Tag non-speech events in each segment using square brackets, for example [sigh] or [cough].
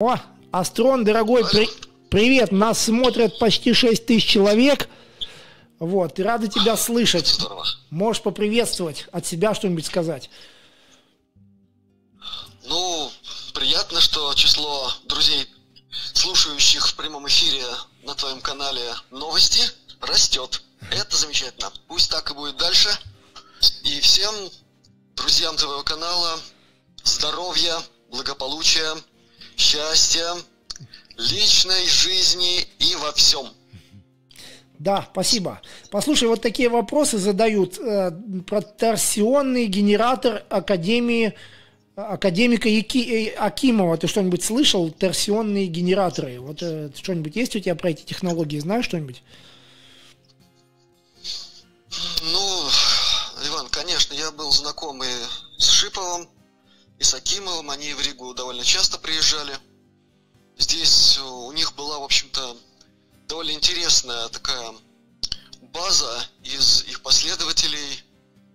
О, Астрон, дорогой, при- привет. Нас смотрят почти 6 тысяч человек. Вот, и рады тебя слышать. Здорово. Можешь поприветствовать, от себя что-нибудь сказать. Ну, приятно, что число друзей, слушающих в прямом эфире на твоем канале новости, растет. Это замечательно. Пусть так и будет дальше. И всем друзьям твоего канала здоровья, благополучия, счастья, личной жизни и во всем. Да, спасибо. Послушай, вот такие вопросы задают э, про торсионный генератор Академии академика Яки, э, Акимова. Ты что-нибудь слышал? Торсионные генераторы. Вот э, что-нибудь есть у тебя про эти технологии? Знаешь что-нибудь? Ну, Иван, конечно, я был знаком и с Шиповым, и с Акимовым. Они в Ригу довольно часто приезжали. Здесь у них была, в общем-то, довольно интересная такая база из их последователей.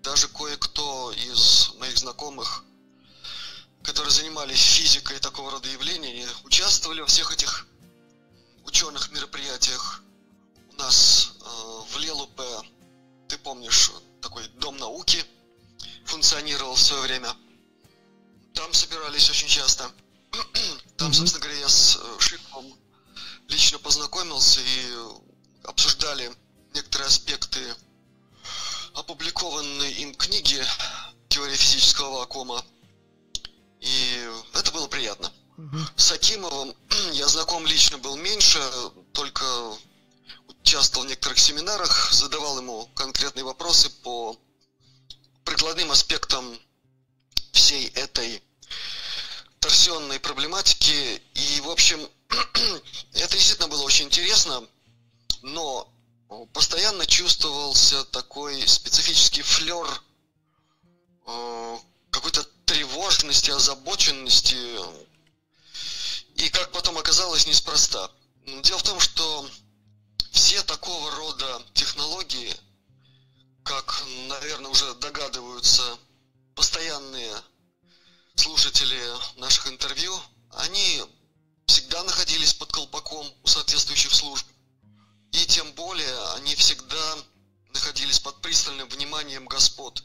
Даже кое-кто из моих знакомых, которые занимались физикой такого рода явлений, они участвовали во всех этих ученых мероприятиях. У нас э, в Лелупе ты помнишь, такой дом науки функционировал в свое время. Там собирались очень часто. [clears throat] Там, Мгм. собственно говоря, я с э, Шиповым лично познакомился и обсуждали некоторые аспекты опубликованной им книги «Теория физического вакуума». И это было приятно. Мгм. С Акимовым [clears throat] я знаком лично был меньше, только участвовал в некоторых семинарах, задавал ему конкретные вопросы по прикладным аспектам всей этой торсионной проблематики. И, в общем, [clears throat] это действительно было очень интересно, но постоянно чувствовался такой специфический флер э, какой-то тревожности, озабоченности, и как потом оказалось, неспроста. Дело в том, что все такого рода технологии, как, наверное, уже догадываются постоянные слушатели наших интервью, они всегда находились под колпаком у соответствующих служб. И тем более они всегда находились под пристальным вниманием господ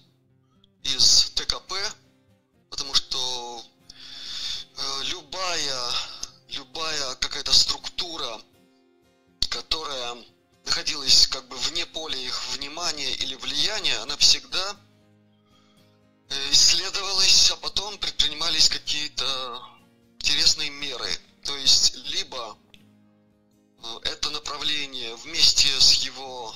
из ТКП, потому что э, любая, любая какая-то структура, которая находилась как бы вне поля их внимания или влияния, она всегда э, исследовалась, а потом предпринимались какие-то интересные меры. То есть либо э, это направление вместе с его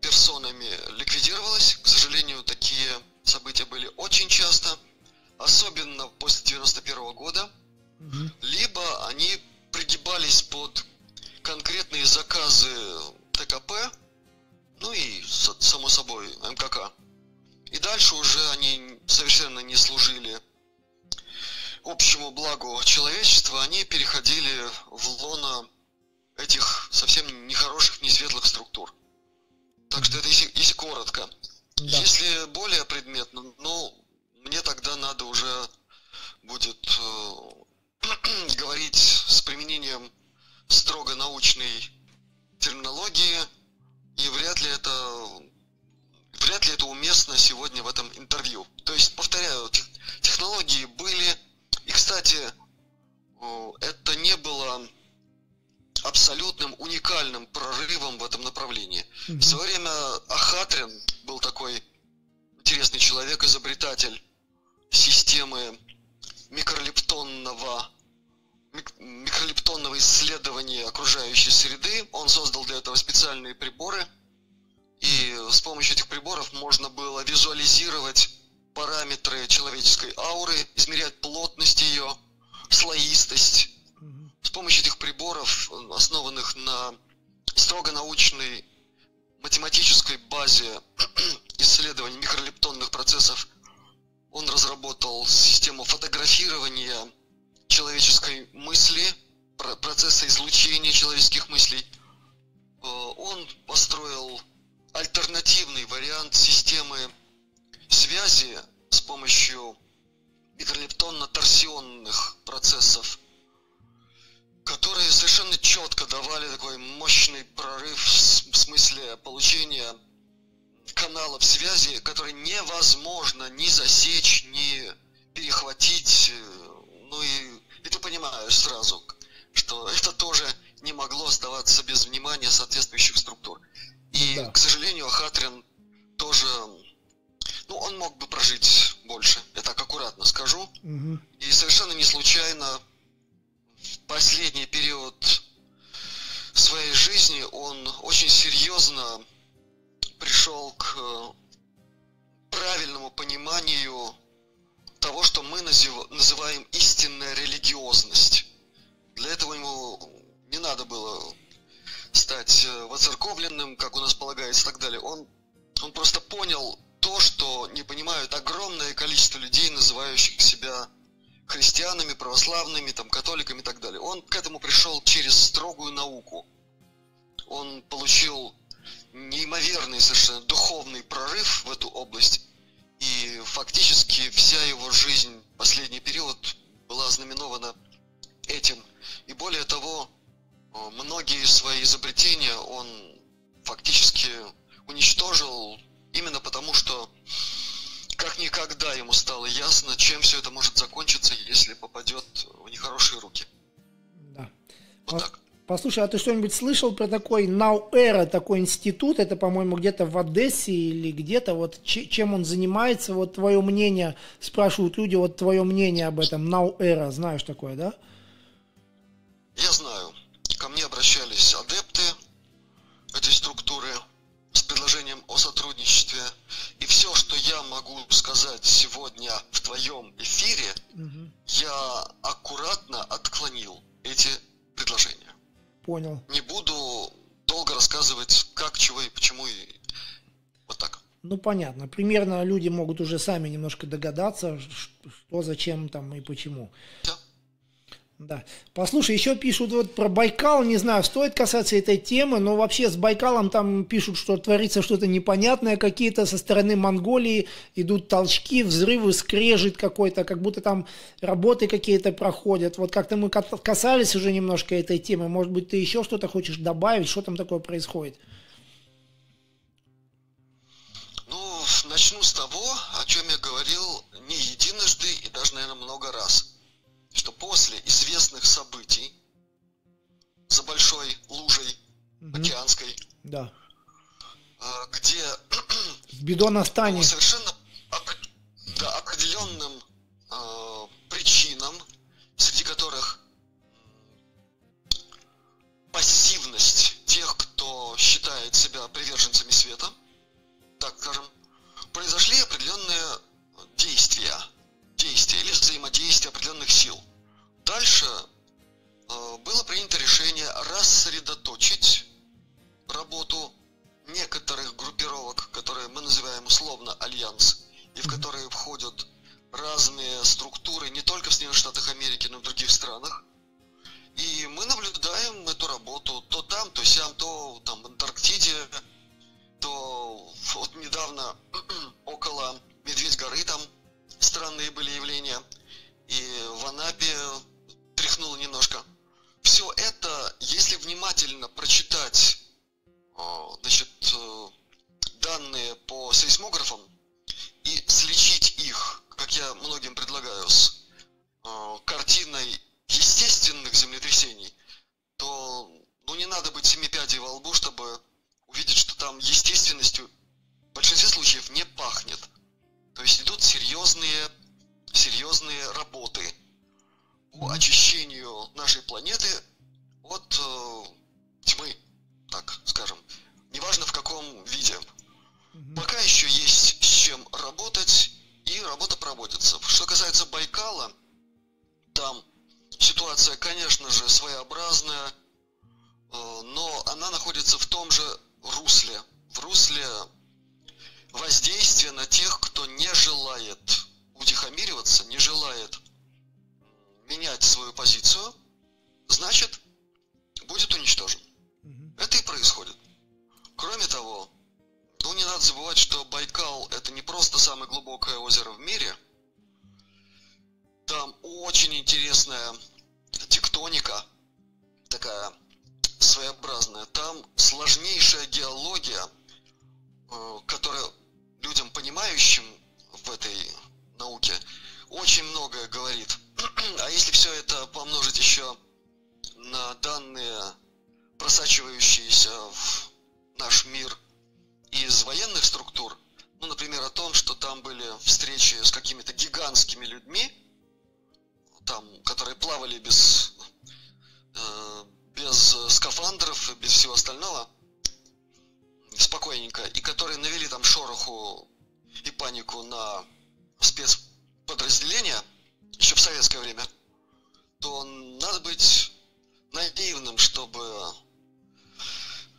персонами ликвидировалось. К сожалению, такие события были очень часто, особенно после 91 года. Мгм. Либо они пригибались под конкретные заказы ТКП, ну и, само собой, МКК. И дальше уже они совершенно не служили общему благу человечества, они переходили в лоно этих совсем нехороших, несветлых структур. Так что это если, если коротко. Да. Если более предметно, ну, мне тогда надо уже будет э, [clears throat] говорить с применением строго научной терминологии, и вряд ли это вряд ли это уместно сегодня в этом интервью. То есть, повторяю, тех- технологии были, и, кстати, это не было абсолютным уникальным прорывом в этом направлении. Мгм. В свое время Ахатрин был такой интересный человек, изобретатель системы микролептонного мик- микролептонного исследования окружающей среды. Он создал для этого специальные приборы, и с помощью этих приборов можно было визуализировать параметры человеческой ауры, измерять плотность ее, слоистость, с помощью этих приборов, основанных на строго научной математической базе [clears throat] исследований микролептонных процессов, он разработал систему фотографирования человеческой мысли, про- процесса излучения человеческих мыслей. Э, Он построил альтернативный вариант системы связи с помощью микролептонно-торсионных процессов четко давали такой мощный прорыв в смысле получения каналов связи, которые невозможно ни засечь, ни перехватить. Ну и, и ты понимаешь сразу, что это тоже не могло оставаться без внимания соответствующих структур. И, да. к сожалению, Хатрин тоже, ну, он мог бы прожить больше, я так аккуратно скажу. Угу. И совершенно не случайно в последний период своей жизни он очень серьезно пришел к правильному пониманию того, что мы называем истинная религиозность. Для этого ему не надо было стать э, воцерковленным, как у нас полагается, и так далее. Он, он просто понял то, что не понимают огромное количество людей, называющих себя христианами, православными, там, католиками и так далее. Он к этому пришел через строгую науку. Он получил неимоверный совершенно духовный прорыв в эту область. И фактически вся его жизнь, последний период, была ознаменована этим. И более того, многие свои изобретения он фактически уничтожил именно потому, что как никогда ему стало ясно, чем все это может закончиться, если попадет в нехорошие руки. Да. Вот так. Послушай, а ты что-нибудь слышал про такой Now Era, такой институт? Это, по-моему, где-то в Одессе или где-то. Вот чем он занимается? Вот твое мнение, спрашивают люди, вот твое мнение об этом Now Era, знаешь такое, да? Я знаю ко мне обращались адепты этой структуры с предложением о сотрудничестве. И все, что я могу сказать сегодня в твоем эфире, угу. я аккуратно отклонил эти предложения. Понял. Не буду долго рассказывать, как, чего и почему, и вот так. Ну, понятно. Примерно люди могут уже сами немножко догадаться, что, зачем там и почему. Да. Да. Послушай, еще пишут вот про Байкал, не знаю, стоит касаться этой темы, но вообще с Байкалом там пишут, что творится что-то непонятное, какие-то со стороны Монголии идут толчки, взрывы, скрежет какой-то, как будто там работы какие-то проходят. Вот как-то мы касались уже немножко этой темы, может быть, ты еще что-то хочешь добавить, что там такое происходит? Ну, начну с того, о чем я говорил не единожды и даже, наверное, много раз – что после известных событий за большой лужей угу. океанской, да. А, где в Бидонастане совершенно да, определенным э, причинам, среди которых пассивность тех, кто считает себя приверженцами света, так скажем, произошли определенные действия – действия или взаимодействия определенных сил. Дальше э, было принято решение рассредоточить работу некоторых группировок, которые мы называем условно альянс, и в которые входят разные структуры не только в Соединенных Штатах Америки, но и в других странах. И мы наблюдаем эту работу то там, то сям, то там в Антарктиде, то вот недавно [clears throat] около Медведь горы там странные были явления. И в Анапе тряхнуло немножко. Все это, если внимательно прочитать а, значит, э, данные по сейсмографам и сличить их, как я многим предлагаю, с а, картиной естественных землетрясений, то ну, не надо быть семи пядей во лбу, чтобы увидеть, что там естественностью в большинстве случаев не пахнет. То есть идут серьезные, серьезные работы по очищению нашей планеты от э, тьмы, так скажем. Неважно в каком виде. Пока еще есть с чем работать, и работа проводится. Что касается Байкала, там ситуация, конечно же, своеобразная, э, но она находится в том же русле, в русле воздействие на тех, кто не желает утихомириваться, не желает менять свою позицию, значит, будет уничтожен. Это и происходит. Кроме того, ну не надо забывать, что Байкал это не просто самое глубокое озеро в мире. Там очень интересная тектоника, такая своеобразная. Там сложнейшая геология, э, которая людям, понимающим в этой науке, очень многое говорит. А если все это помножить еще на данные, просачивающиеся в наш мир из военных структур, ну, например, о том, что там были встречи с какими-то гигантскими людьми, там, которые плавали без, э, без скафандров без всего остального, спокойненько, и которые навели там шороху и панику на спецподразделения еще в советское время, то надо быть наивным, чтобы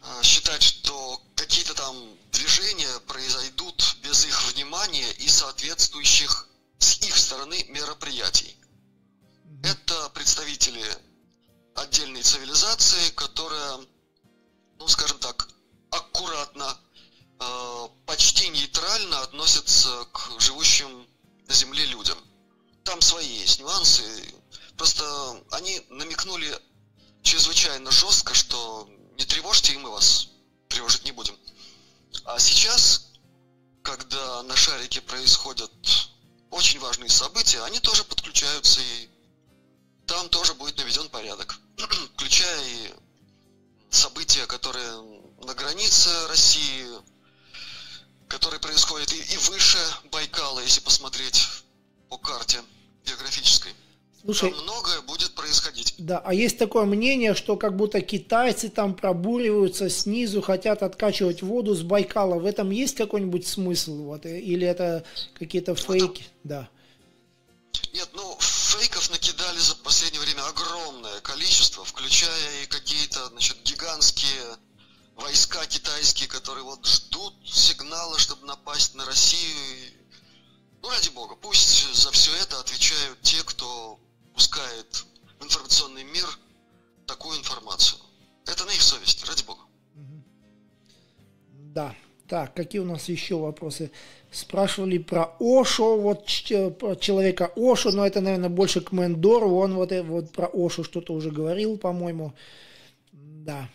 э, считать, что какие-то там движения произойдут без их внимания и соответствующих с их стороны мероприятий. Это представители отдельной цивилизации, которая, ну, скажем так, аккуратно, э, почти нейтрально относится к живущим на Земле людям. Там свои есть нюансы. Просто они намекнули чрезвычайно жестко, что не тревожьте, и мы вас тревожить не будем. А сейчас, когда на шарике происходят очень важные события, они тоже подключаются и там тоже будет наведен порядок, [clears throat] включая и события, которые на границе России, которые происходят и, и выше Байкала, если посмотреть по карте географической. Слушай, там многое будет происходить. Да, а есть такое мнение, что как будто китайцы там пробуриваются снизу, хотят откачивать воду с Байкала. В этом есть какой-нибудь смысл? Вот, или это какие-то фейки? Это... Да. Нет, ну, фейков накидали за последнее время огромное количество, включая и какие-то, значит, гигантские войска китайские, которые вот ждут сигнала, чтобы напасть на Россию. Ради бога, пусть за все это отвечают те, кто пускает в информационный мир такую информацию. Это на их совести, ради бога. Да. Так, какие у нас еще вопросы? Спрашивали про Ошо, вот про человека Ошо, но это, наверное, больше к Мендору, он вот, э, вот про Ошо что-то уже говорил, по-моему. Да.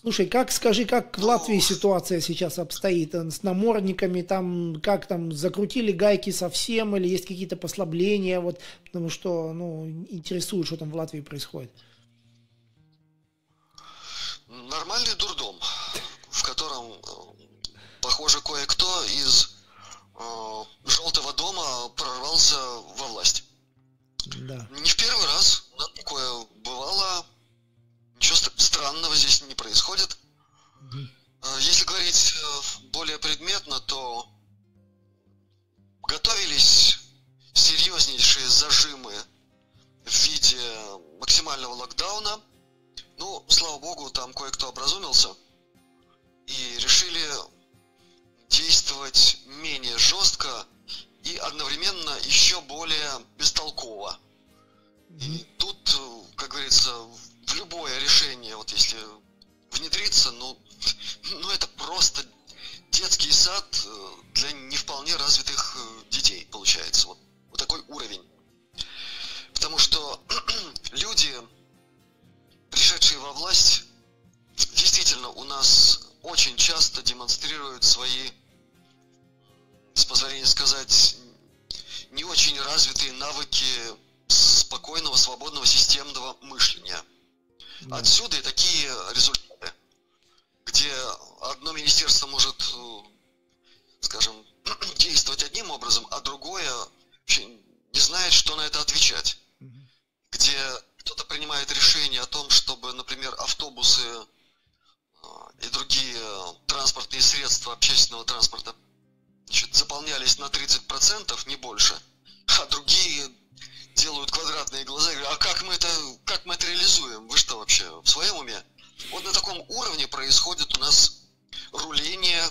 Слушай, как скажи, как в Латвии ситуация сейчас обстоит с намордниками, там как там закрутили гайки совсем или есть какие-то послабления, вот, потому что, ну, интересует, что там в Латвии происходит. Нормальный дурдом, в котором, похоже, кое-кто из э, Желтого дома прорвался во власть. Да. Не в первый раз, такое бывало. Ничего странного здесь не происходит. Угу. Если говорить э, более предметно, то готовились серьезнейшие зажимы в виде максимального локдауна. Ну, слава богу, там кое-кто образумился и решили действовать менее жестко и одновременно еще более бестолково. И тут, как говорится, в любое решение, вот если внедриться, ну, [laughs] ну это просто детский сад э, для не вполне развитых э, детей получается. Вот, вот такой уровень. Потому что [clears throat] люди, пришедшие во власть, действительно у нас очень часто демонстрируют свои с позволения сказать, не очень развитые навыки спокойного, свободного системного мышления. Да. Отсюда и такие результаты, где одно министерство может, э, скажем, [clears throat] действовать одним образом, а другое вообще не знает, что на это отвечать. Угу. Где кто-то принимает решение о том, чтобы, например, автобусы э, и другие транспортные средства общественного транспорта значит, заполнялись на 30%, не больше, а другие делают квадратные глаза и говорят, а как мы это, как мы это реализуем? Вы что вообще, в своем уме? Вот на таком уровне происходит у нас руление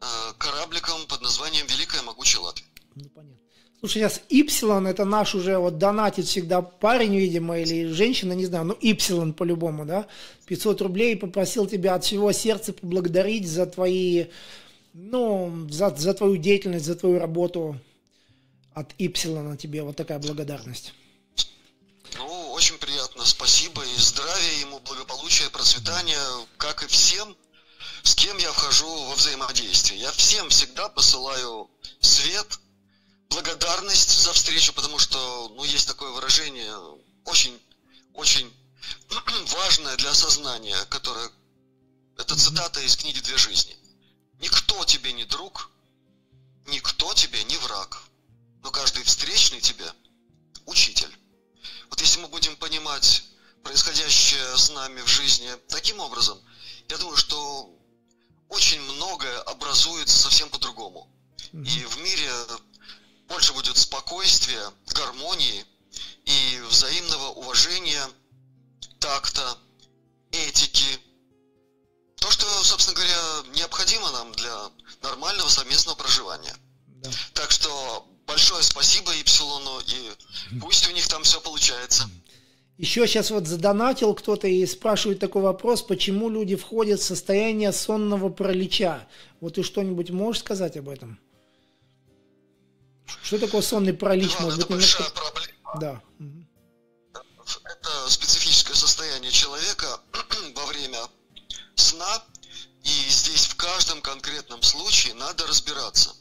э, корабликом под названием Великая Могучая Латвия. Ну, понятно. Слушай, сейчас Ипсилон, это наш уже вот донатит всегда парень, видимо, или женщина, не знаю, ну Ипсилон по-любому, да, 500 рублей, попросил тебя от всего сердца поблагодарить за твои ну, за, за твою деятельность, за твою работу от Ипсилона тебе вот такая благодарность. Ну, очень приятно, спасибо, и здравия ему, благополучия, процветания. как и всем, с кем я вхожу во взаимодействие. Я всем всегда посылаю свет, благодарность за встречу, потому что, ну, есть такое выражение, очень, очень [clears throat] важное для осознания, которое, это цитата из книги «Две жизни». Никто тебе не друг, никто тебе не враг, но каждый встречный тебе – учитель. Вот если мы будем понимать происходящее с нами в жизни таким образом, я думаю, что очень многое образуется совсем по-другому. И в мире больше будет спокойствия, гармонии и взаимного уважения, такта, этики. То, что, собственно говоря, необходимо нам для нормального совместного проживания. Да. Так что большое спасибо Ипсилону, и пусть у них там все получается. Еще сейчас вот задонатил кто-то и спрашивает такой вопрос, почему люди входят в состояние сонного паралича. Вот ты что-нибудь можешь сказать об этом? Что такое сонный паралич? Да, Может это быть, большая немножко... проблема. Да. Это специфическое состояние человека [clears throat] во время сна, и здесь в каждом конкретном случае надо разбираться.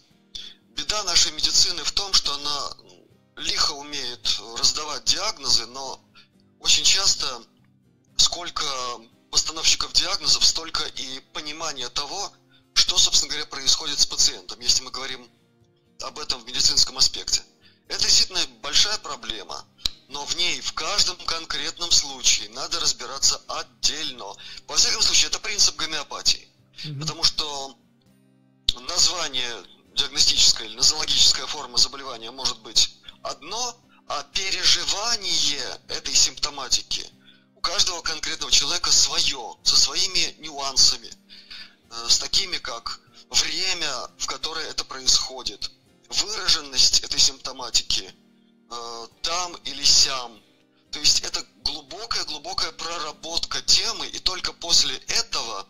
Беда нашей медицины в том, что она лихо умеет раздавать диагнозы, но очень часто сколько постановщиков диагнозов, столько и понимания того, что, собственно говоря, происходит с пациентом, если мы говорим об этом в медицинском аспекте. Это действительно большая проблема, но в ней в каждом конкретном случае надо разбираться отдельно. Во всяком случае, это принцип гомеопатии. Mm-hmm. Потому что название диагностическая или нозологическая форма заболевания может быть одно, а переживание этой симптоматики у каждого конкретного человека свое, со своими нюансами, э, с такими как время, в которое это происходит, выраженность этой симптоматики э, там или сям. То есть это глубокая-глубокая проработка темы, и только после этого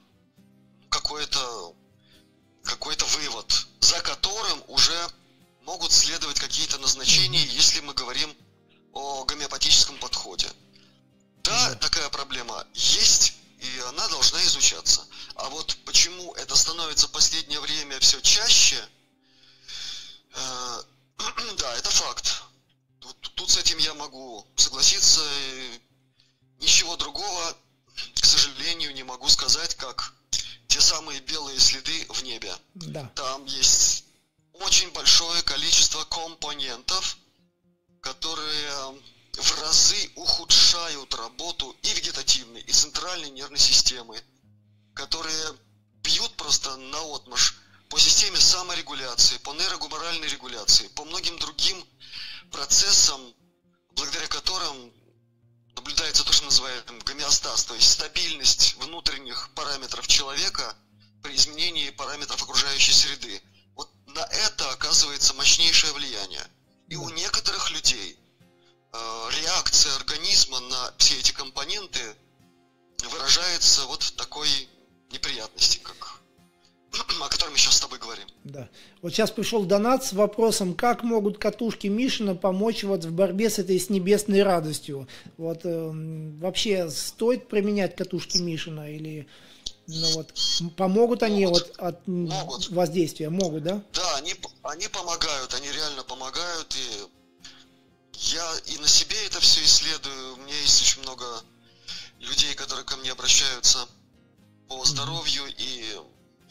какой-то какой-то вывод, за которым уже могут следовать какие-то назначения, если мы говорим о гомеопатическом подходе. Да, такая проблема есть, и она должна изучаться. А вот почему это становится в последнее время все чаще, э, [clears throat] да, это факт. Тут, тут с этим я могу согласиться. Ничего другого, к сожалению, не могу сказать, как те самые белые следы в небе. Да. Там есть очень большое количество компонентов, которые в разы ухудшают работу и вегетативной, и центральной нервной системы, которые бьют просто на отмаш по системе саморегуляции, по нейрогуморальной регуляции, по многим другим процессам, благодаря которым называем гомеостаз, то есть стабильность внутренних параметров человека при изменении параметров окружающей среды – на это оказывается мощнейшее влияние. И у некоторых людей э, реакция организма на все эти компоненты выражается вот в такой неприятности, как о котором мы сейчас с тобой говорим. Да. Вот сейчас пришел донат с вопросом, как могут катушки Мишина помочь вот в борьбе с этой с небесной радостью. Вот э, вообще стоит применять катушки Мишина или ну вот, помогут они вот от могут. воздействия? Могут, да? Да, они, они помогают, они реально помогают. И я и на себе это все исследую. У меня есть очень много людей, которые ко мне обращаются по здоровью. Mm-hmm. И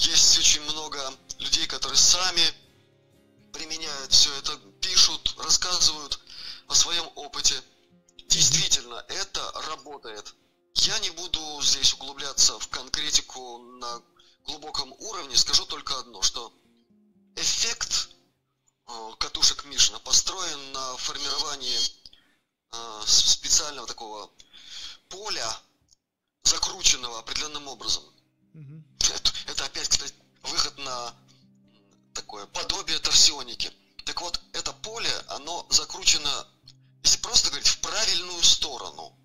есть очень много людей, которые сами применяют все это, пишут, рассказывают о своем опыте. Действительно, это работает. Я не буду здесь углубляться в конкретику на глубоком уровне, скажу только одно, что эффект э, катушек Мишина построен на формировании э, специального такого поля, закрученного определенным образом. Это, это опять, кстати, выход на такое подобие торсионики. Так вот, это поле, оно закручено, если просто говорить, в правильную сторону –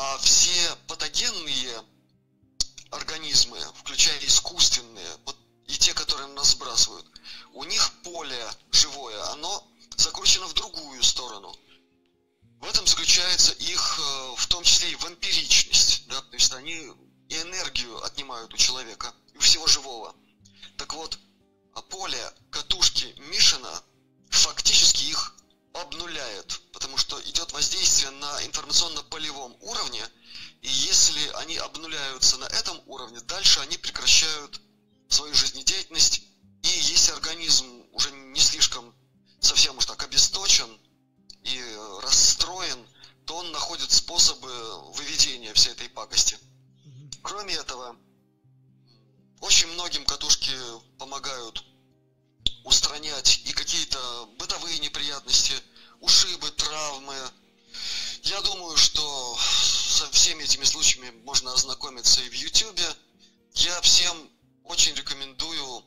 а все патогенные организмы, включая искусственные, вот и те, которые нас сбрасывают, у них поле живое, оно закручено в другую сторону. В этом заключается их, э, в том числе и вампиричность. Да? То есть они и энергию отнимают у человека, у всего живого. Так вот, а поле катушки Мишина фактически их обнуляет, потому что идет воздействие на информационно-полевом уровне, и если они обнуляются на этом уровне, дальше они прекращают свою жизнедеятельность, и если организм уже не слишком совсем уж так обесточен и расстроен, то он находит способы выведения всей этой пакости. Кроме этого, очень многим катушки помогают устранять и какие-то бытовые неприятности, ушибы, травмы. Я думаю, что со всеми этими случаями можно ознакомиться и в YouTube. Я всем очень рекомендую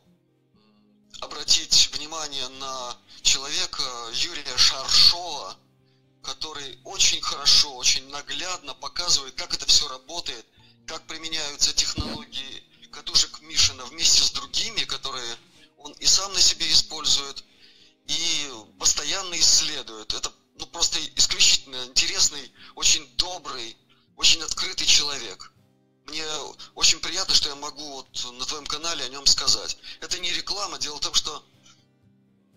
обратить внимание на человека Юрия Шаршова, который очень хорошо, очень наглядно показывает, как это все работает, как применяются технологии катушек Мишина вместе с другими, которые он и сам на себе использует, и постоянно исследует. Это ну, просто исключительно интересный, очень добрый, очень открытый человек. Мне очень приятно, что я могу вот на твоем канале о нем сказать. Это не реклама, дело в том, что,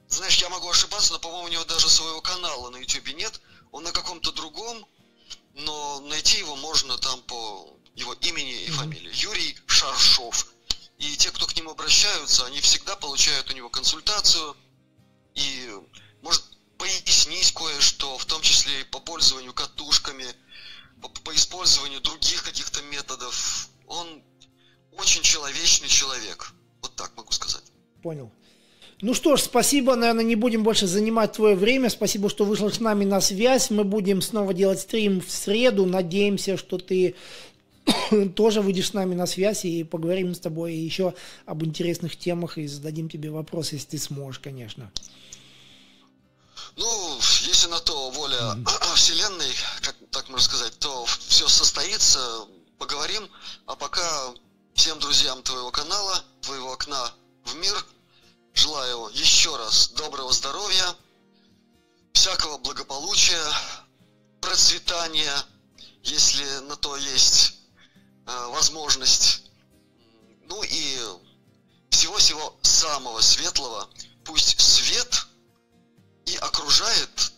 знаешь, я могу ошибаться, но, по-моему, у него даже своего канала на YouTube нет. Он на каком-то другом, но найти его можно там по его имени и фамилии. Юрий Шаршов. И те, кто к нему обращаются, они всегда получают у него консультацию и может пояснить кое-что, в том числе и по пользованию катушками, по, по использованию других каких-то методов. Он очень человечный человек. Вот так могу сказать. Понял. Ну что ж, спасибо, наверное, не будем больше занимать твое время. Спасибо, что вышел с нами на связь. Мы будем снова делать стрим в среду. Надеемся, что ты [coughs] тоже выйдешь с нами на связь и поговорим с тобой еще об интересных темах и зададим тебе вопросы, если ты сможешь, конечно. Ну, если на то воля mm-hmm. [coughs] Вселенной, как так можно сказать, то все состоится, поговорим. А пока всем друзьям твоего канала, твоего окна в мир, желаю еще раз доброго здоровья, всякого благополучия, процветания, если на то есть возможность, ну и всего-всего самого светлого. Пусть свет и окружает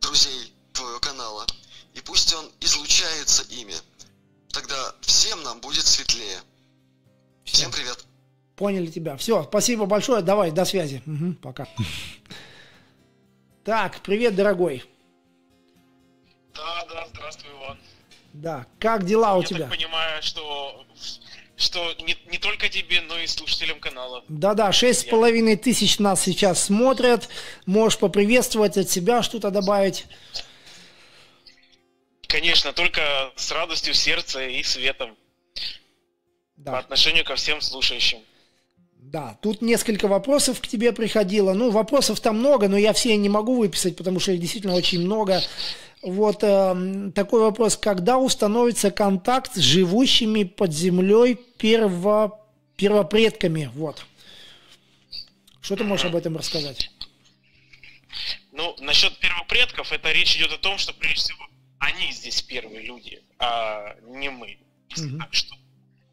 друзей твоего канала, и пусть он излучается ими. Тогда всем нам будет светлее. Всем привет. Поняли тебя. Все, спасибо большое. Давай, до связи. Угу, пока. [laughs] Так, привет, дорогой. Да, да, здравствуй, Иван. Да, как дела у Я тебя? Я так понимаю, что, что не, не только тебе, но и слушателям канала. Да-да, шесть с половиной тысяч нас сейчас смотрят. Можешь поприветствовать от себя, что-то добавить. Конечно, только с радостью сердца и светом. Да. По отношению ко всем слушающим. Да, тут несколько вопросов к тебе приходило. Ну, вопросов-то много, но я все не могу выписать, потому что их действительно очень много. Вот э, такой вопрос. Когда установится контакт с живущими под землей перво, первопредками? Вот. Что ты можешь об этом рассказать? Ну, насчет первопредков, это речь идет о том, что прежде всего они здесь первые люди, а не мы. Угу. Так что,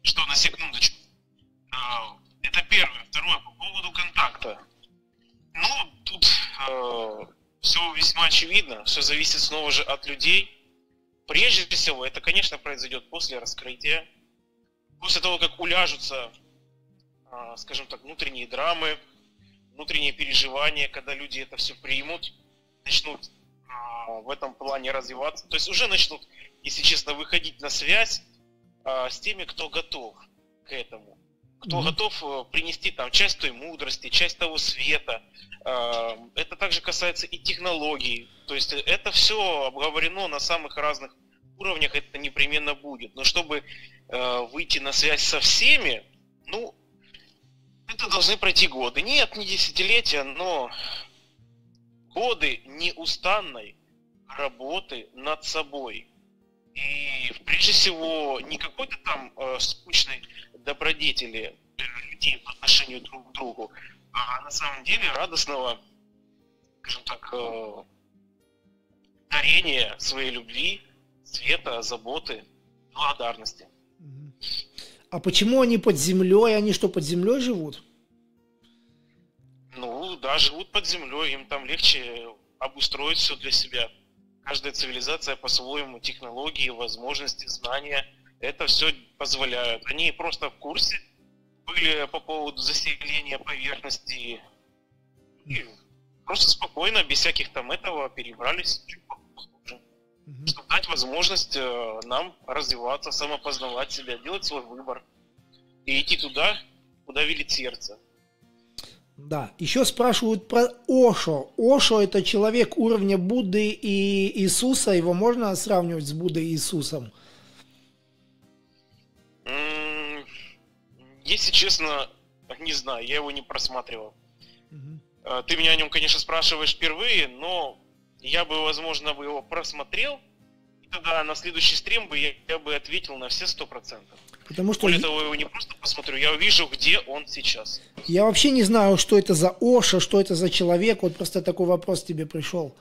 что на секундочку. А, это первое. Второе, по поводу контакта. Ну, тут э, все весьма очевидно, все зависит снова же от людей. Прежде всего, это, конечно, произойдет после раскрытия, после того, как уляжутся, а, скажем так, внутренние драмы, внутренние переживания, когда люди это все примут, начнут а, в этом плане развиваться. То есть уже начнут, если честно, выходить на связь а, с теми, кто готов к этому кто mm-hmm. готов э, принести там часть той мудрости, часть того света. Э, это также касается и технологий. То есть это все обговорено на самых разных уровнях, это непременно будет. Но чтобы э, выйти на связь со всеми, ну, это должны пройти годы. Нет, не десятилетия, но годы неустанной работы над собой. И прежде всего не какой-то там э, скучной добродетели людей по отношению друг к другу, а на самом деле радостного, скажем так, э, дарения своей любви, света, заботы, благодарности. А почему они под землей? Они что, под землей живут? Ну, да, живут под землей, им там легче обустроить все для себя. Каждая цивилизация по-своему, технологии, возможности, знания, это все позволяют. Они просто в курсе были по поводу заселения поверхности и просто спокойно, без всяких там этого, перебрались чтобы дать возможность э, нам развиваться, самопознавать себя, делать свой выбор и идти туда, куда велит сердце. Да, еще спрашивают про Ошо. Ошо это человек уровня Будды и Иисуса. Его можно сравнивать с Буддой и Иисусом? Если честно, не знаю, я его не просматривал. Угу. Ты меня о нем, конечно, спрашиваешь впервые, но я бы, возможно, бы его просмотрел, и тогда на следующий стрим бы я, я бы ответил на все сто процентов. Потому что... Более того, я его не просто посмотрю, я увижу, где он сейчас. Я вообще не знаю, что это за Оша, что это за человек. Вот просто такой вопрос тебе пришел.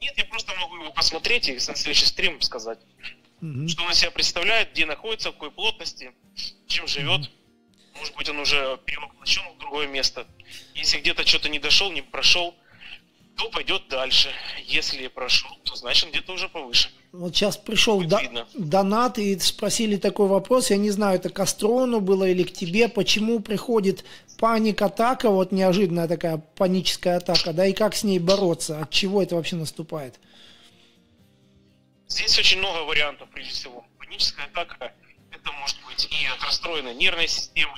Нет, я просто могу его посмотреть и на следующий стрим сказать. Угу. Что он из себя представляет, где находится, в какой плотности, чем живет. Может быть, он уже перевоплощен в другое место. Если где-то что-то не дошел, не прошел, то пойдет дальше. Если прошел, то значит где-то уже повыше. Вот сейчас пришел до, донат и спросили такой вопрос, я не знаю, это к Астрону было или к тебе, почему приходит паник-атака, вот неожиданная такая паническая атака, да, и как с ней бороться, от чего это вообще наступает? Здесь очень много вариантов, прежде всего. Паническая атака, это может быть и от расстроенной нервной системы,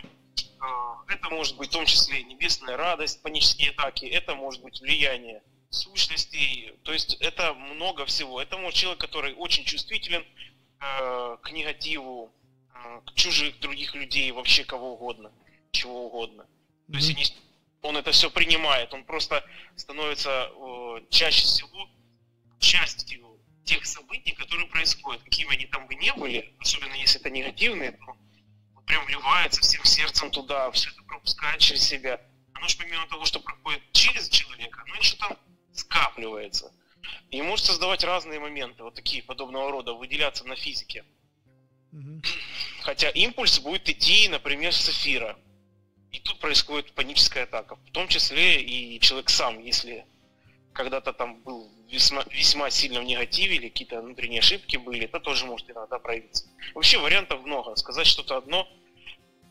а, это может быть в том числе небесная радость, панические атаки, это может быть влияние сущностей, то есть это много всего. Это может человек, который очень чувствителен э, к негативу, э, к чужих других людей, вообще кого угодно, чего угодно. То есть он это все принимает, он просто становится э, чаще всего частью тех событий, которые происходят, какими они там бы не были, особенно если это негативные, то прям вливается всем сердцем туда, все это пропускает через себя. Оно же помимо того, что проходит через человека, оно еще там скапливается. И может создавать разные моменты, вот такие подобного рода, выделяться на физике. Угу. Хотя импульс будет идти, например, с эфира. И тут происходит паническая атака. В том числе и человек сам, если когда-то там был весьма, весьма сильно в негативе или какие-то внутренние ошибки были, это тоже может иногда проявиться. Вообще вариантов много. Сказать что-то одно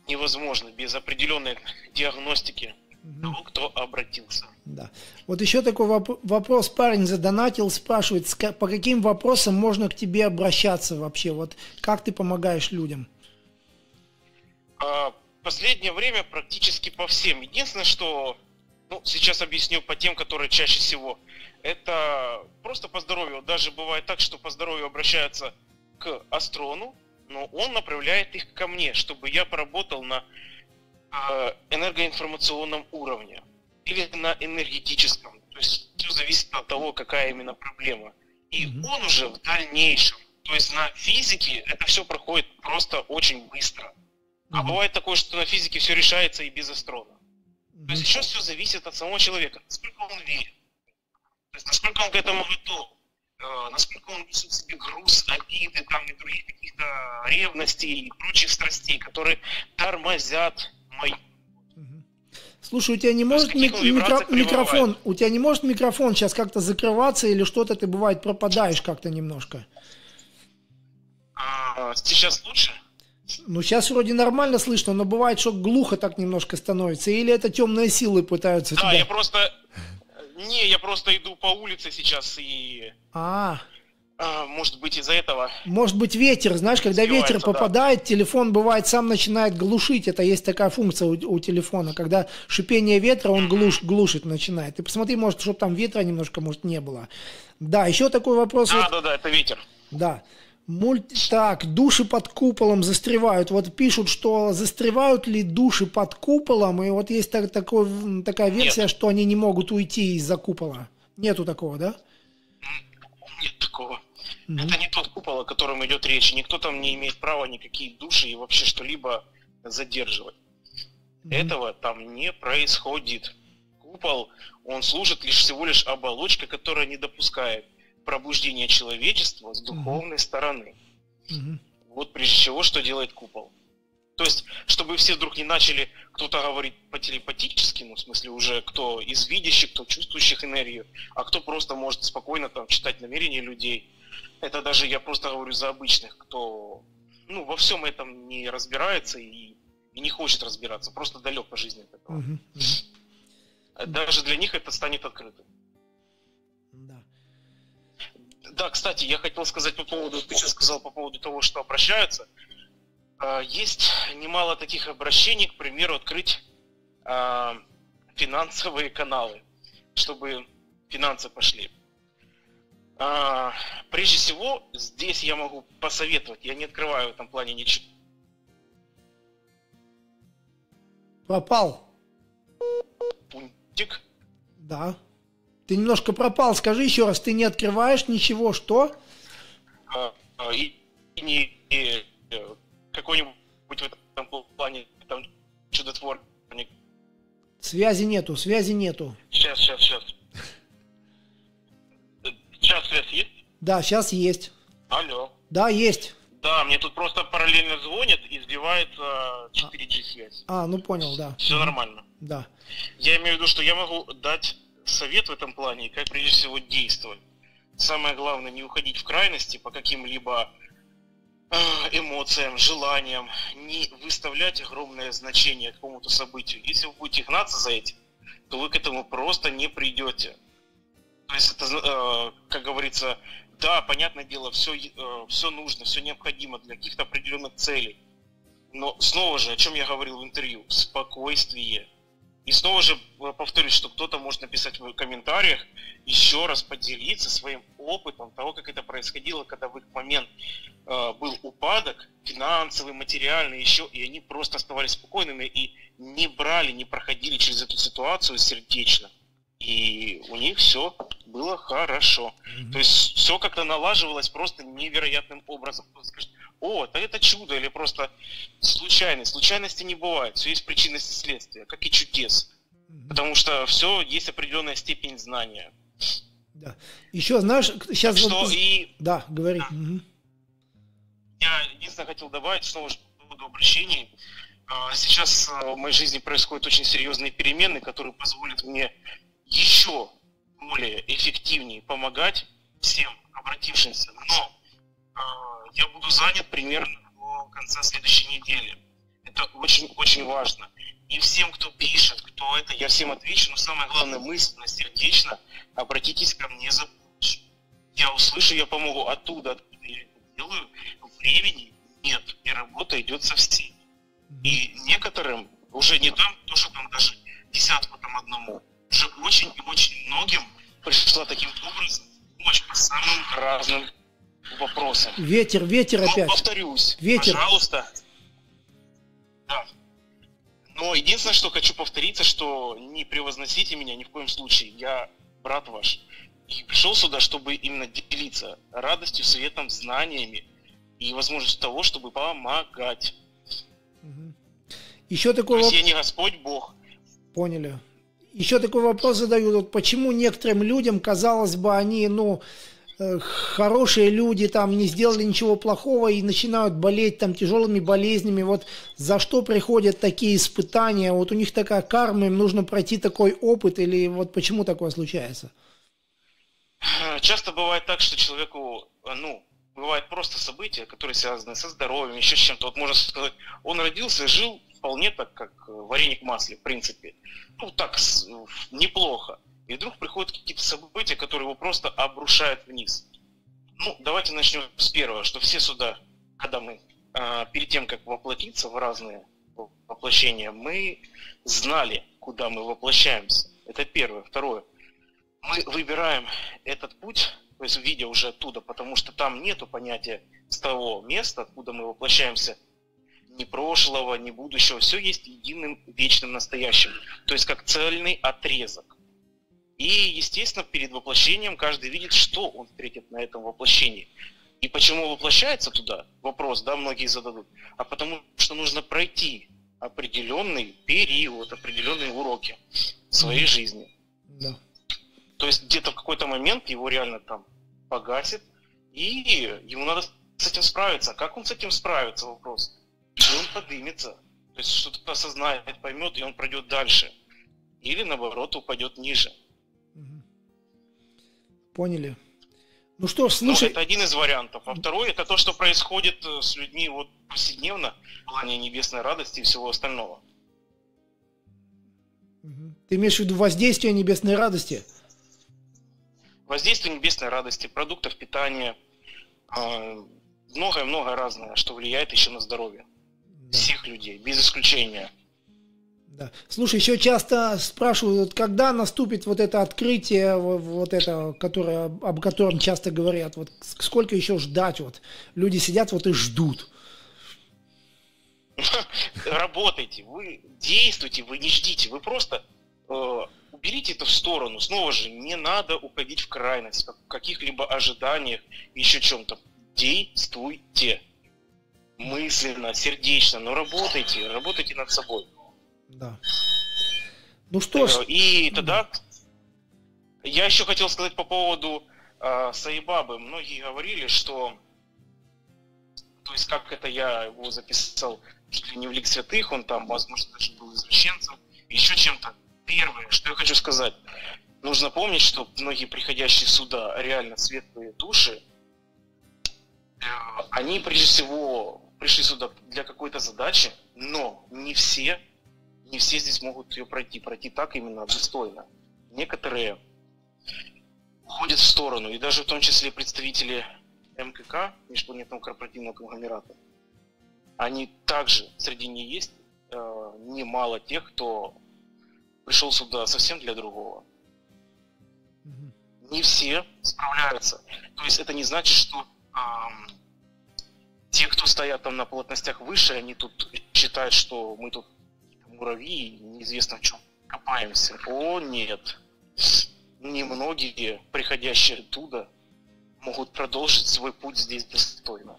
невозможно без определенной диагностики того, кто обратился. Да. Вот еще такой воп- вопрос парень задонатил, спрашивает, по каким вопросам можно к тебе обращаться вообще? Вот как ты помогаешь людям? А, последнее время практически по всем. Единственное, что ну, сейчас объясню по тем, которые чаще всего. Это просто по здоровью. Даже бывает так, что по здоровью обращаются к астрону, но он направляет их ко мне, чтобы я поработал на Э, энергоинформационном уровне или на энергетическом. То есть все зависит от того, какая именно проблема. И mm-hmm. он уже в дальнейшем, то есть на физике это все проходит просто очень быстро. Mm-hmm. А бывает такое, что на физике все решается и без астрона. То есть еще все зависит от самого человека, насколько он верит, то есть насколько он к этому готов, э, насколько он несет себе груз обиды там, и других каких-то ревностей и прочих страстей, которые тормозят мой. Слушай, у тебя не может мик- микро- микрофон, у тебя не может микрофон сейчас как-то закрываться или что-то ты бывает пропадаешь как-то немножко? А, сейчас лучше? Ну, сейчас вроде нормально слышно, но бывает, что глухо так немножко становится. Или это темные силы пытаются да, тебя... я просто... Не, я просто иду по улице сейчас и... А, а, может быть из-за этого. Может быть ветер, знаешь, когда ветер попадает, да. телефон бывает сам начинает глушить. Это есть такая функция у, у телефона, когда шипение ветра он глуш, глушит начинает. Ты посмотри, может, чтобы там ветра немножко, может, не было. Да, еще такой вопрос. Да, вот, да, да, это ветер. Да. Мульт... Так, души под куполом застревают. Вот пишут, что застревают ли души под куполом, и вот есть так, такой, такая версия, Нет. что они не могут уйти из-за купола. Нету такого, да? Нет такого. Mm-hmm. Это не тот купол, о котором идет речь. Никто там не имеет права никакие души и вообще что-либо задерживать. Mm-hmm. Этого там не происходит. Купол, он служит лишь всего лишь оболочкой, которая не допускает пробуждения человечества с духовной mm-hmm. стороны. Mm-hmm. Вот прежде всего, что делает купол. То есть, чтобы все вдруг не начали кто-то говорить по телепатически, ну, в смысле, уже кто из видящих, кто чувствующих энергию, а кто просто может спокойно там читать намерения людей. Это даже я просто говорю за обычных, кто ну, во всем этом не разбирается и, и не хочет разбираться, просто далек по жизни от этого. Uh-huh. Даже для них это станет открытым. Да, кстати, я хотел сказать по поводу, ты сейчас сказал по поводу того, что обращаются. А, есть немало таких обращений, к примеру, открыть а, финансовые каналы, чтобы финансы пошли. А, прежде всего, здесь я могу посоветовать, я не открываю в этом плане ничего. Пропал. Пунктик. Да. Ты немножко пропал. Скажи еще раз, ты не открываешь ничего, что? А, а, и, и не и, э, какой-нибудь в этом плане там чудотворник. Связи нету, связи нету. Сейчас, сейчас, сейчас. Сейчас связь есть? Да, сейчас есть. Алло. Да, есть. Да, мне тут просто параллельно звонят и сбивается 4G связь. А, ну понял, да. Все нормально. Да. Я имею в виду, что я могу дать совет в этом плане, как прежде всего действовать. Самое главное, не уходить в крайности по каким-либо э, эмоциям, желаниям, не выставлять огромное значение какому-то событию. Если вы будете гнаться за этим, то вы к этому просто не придете. То есть это, э, как говорится, да, понятное дело, все, э, все нужно, все необходимо для каких-то определенных целей. Но снова же, о чем я говорил в интервью, спокойствие. И снова же э, повторюсь, что кто-то может написать в комментариях, еще раз поделиться своим опытом того, как это происходило, когда в их момент э, был упадок финансовый, материальный, еще, и они просто оставались спокойными и не брали, не проходили через эту ситуацию сердечно и у них все было хорошо. Mm-hmm. То есть все как-то налаживалось просто невероятным образом. Скажет, о, да это чудо или просто случайность. Случайности не бывает. Все есть причинность и следствие, как и чудес. Mm-hmm. Потому что все есть определенная степень знания. Да. Еще, знаешь, сейчас... Так вот... Что и... Да, говори. Да. Угу. Я единственное хотел добавить, снова же по поводу обращений. А, сейчас в моей жизни происходят очень серьезные перемены, которые позволят мне еще более эффективнее помогать всем обратившимся. Но э, я буду занят примерно до конца следующей недели. Это очень-очень важно. И всем, кто пишет, кто это, я всем отвечу, но самое главное, мысленно, сердечно, обратитесь ко мне за помощью. Я услышу, я помогу оттуда, откуда я это делаю. Времени нет, и работа идет со всеми. И некоторым уже не там, то, что там даже десятку там одному, уже очень и очень многим пришла таким образом помощь по самым разным вопросам. Ветер, ветер Но опять. повторюсь, ветер. пожалуйста. Да. Но единственное, что хочу повториться, что не превозносите меня ни в коем случае. Я брат ваш. И пришел сюда, чтобы именно делиться радостью, светом, знаниями и возможностью того, чтобы помогать. Еще такой вопрос. Я не Господь Бог. Поняли еще такой вопрос задают, вот почему некоторым людям, казалось бы, они, ну, э, хорошие люди там не сделали ничего плохого и начинают болеть там тяжелыми болезнями, вот за что приходят такие испытания, вот у них такая карма, им нужно пройти такой опыт или вот почему такое случается? Часто бывает так, что человеку, ну, бывают просто события, которые связаны со здоровьем, еще с чем-то. Вот можно сказать, он родился, жил вполне так, как э, вареник в масле, в принципе. Ну, так, неплохо. И вдруг приходят какие-то события, которые его просто обрушают вниз. Ну, давайте начнем с первого, что все сюда, когда мы, э, перед тем, как воплотиться в разные воплощения, мы знали, куда мы воплощаемся. Это первое. Второе. Мы выбираем этот путь, то есть видя уже оттуда, потому что там нету понятия с того места, откуда мы воплощаемся, ни прошлого, ни будущего, все есть единым вечным настоящим, то есть как цельный отрезок. И, естественно, перед воплощением каждый видит, что он встретит на этом воплощении. И почему воплощается туда, вопрос, да, многие зададут, а потому что нужно пройти определенный период, определенные уроки своей жизни. Да. То есть где-то в какой-то момент его реально там погасит, и ему надо с этим справиться. А как он с этим справится, вопрос? И он подымется. То есть что-то осознает, поймет, и он пройдет дальше. Или, наоборот, упадет ниже. Поняли. Ну что ж, слушай... Ну, это один из вариантов. А второй, это то, что происходит э, с людьми вот повседневно, в плане небесной радости и всего остального. Ты имеешь в виду воздействие небесной радости? Воздействие небесной радости, продуктов питания, а, многое-многое разное, что влияет еще на здоровье да. всех людей, без исключения. Да. Слушай, еще часто спрашивают, когда наступит вот это открытие, вот это, которое, об котором часто говорят, вот сколько еще ждать, вот люди сидят вот и ждут. [laughs] Работайте, вы действуйте, вы не ждите, вы просто э, уберите это в сторону. Снова же, не надо уходить в крайность, в каких-либо ожиданиях, еще чем-то. Действуйте мысленно, сердечно, но работайте, работайте над собой. Да. Ну что ж. И тогда я еще хотел сказать по поводу э, Саибабы. Многие говорили, что то есть как это я его записал, чуть ли не в лик святых, он там, возможно, даже был извращенцем, еще чем-то. Первое, что я хочу сказать, нужно помнить, что многие приходящие сюда реально светлые души, э, они прежде всего пришли сюда для какой-то задачи, но не все не все здесь могут ее пройти, пройти так именно достойно. Некоторые уходят в сторону, и даже в том числе представители МКК, Межпланетного корпоративного конгломерата, они также, среди них есть э, немало тех, кто пришел сюда совсем для другого. Не все справляются. То есть это не значит, что э, те, кто стоят там на плотностях выше, они тут считают, что мы тут муравьи, неизвестно в чем копаемся. О, нет. Немногие, приходящие оттуда, могут продолжить свой путь здесь достойно.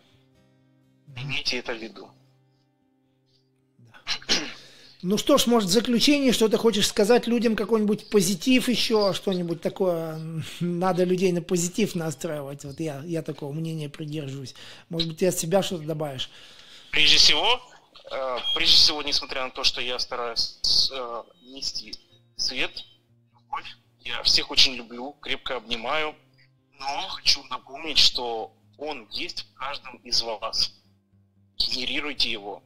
Имейте это в виду. [clears throat] Ну что ж, может, в заключение, что ты хочешь сказать людям, какой-нибудь позитив еще, что-нибудь такое, надо людей на позитив настраивать, вот я, я такого мнения придерживаюсь. Может быть, ты от себя что-то добавишь? Прежде всего, Э, прежде всего, несмотря на то, что я стараюсь э, нести свет, любовь, я всех очень люблю, крепко обнимаю, но хочу напомнить, что он есть в каждом из вас. Генерируйте его.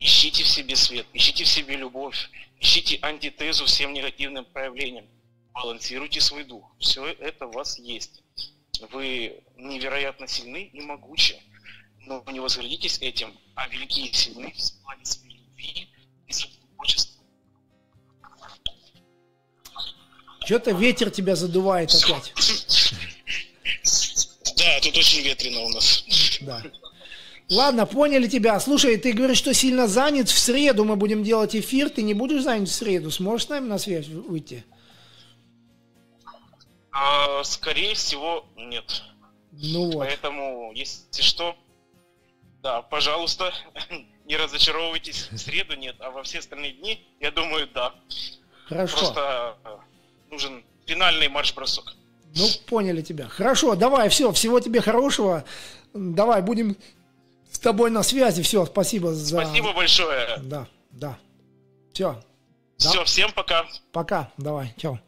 Ищите в себе свет, ищите в себе любовь, ищите антитезу всем негативным проявлениям. Балансируйте свой дух. Все это у вас есть. Вы невероятно сильны и могучи но не возгордитесь этим, а великие и сильны в плане своей любви и сотрудничества. Что-то ветер тебя задувает Все. опять. [laughs] Да, тут очень ветрено у нас. Да. Ладно, поняли тебя. Слушай, ты говоришь, что сильно занят. В среду мы будем делать эфир. Ты не будешь занят в среду? Сможешь с нами на связь выйти? А, скорее всего, нет. Ну вот. Поэтому, если что, да, пожалуйста, [laughs] не разочаровывайтесь. В среду нет, а во все остальные дни, я думаю, да. Хорошо. Просто э, нужен финальный марш-бросок. Ну, поняли тебя. Хорошо, давай, все, всего тебе хорошего. Давай, будем с тобой на связи. Все, спасибо за... Спасибо большое. Да, да. Все. Все, да. всем пока. Пока, давай, чао.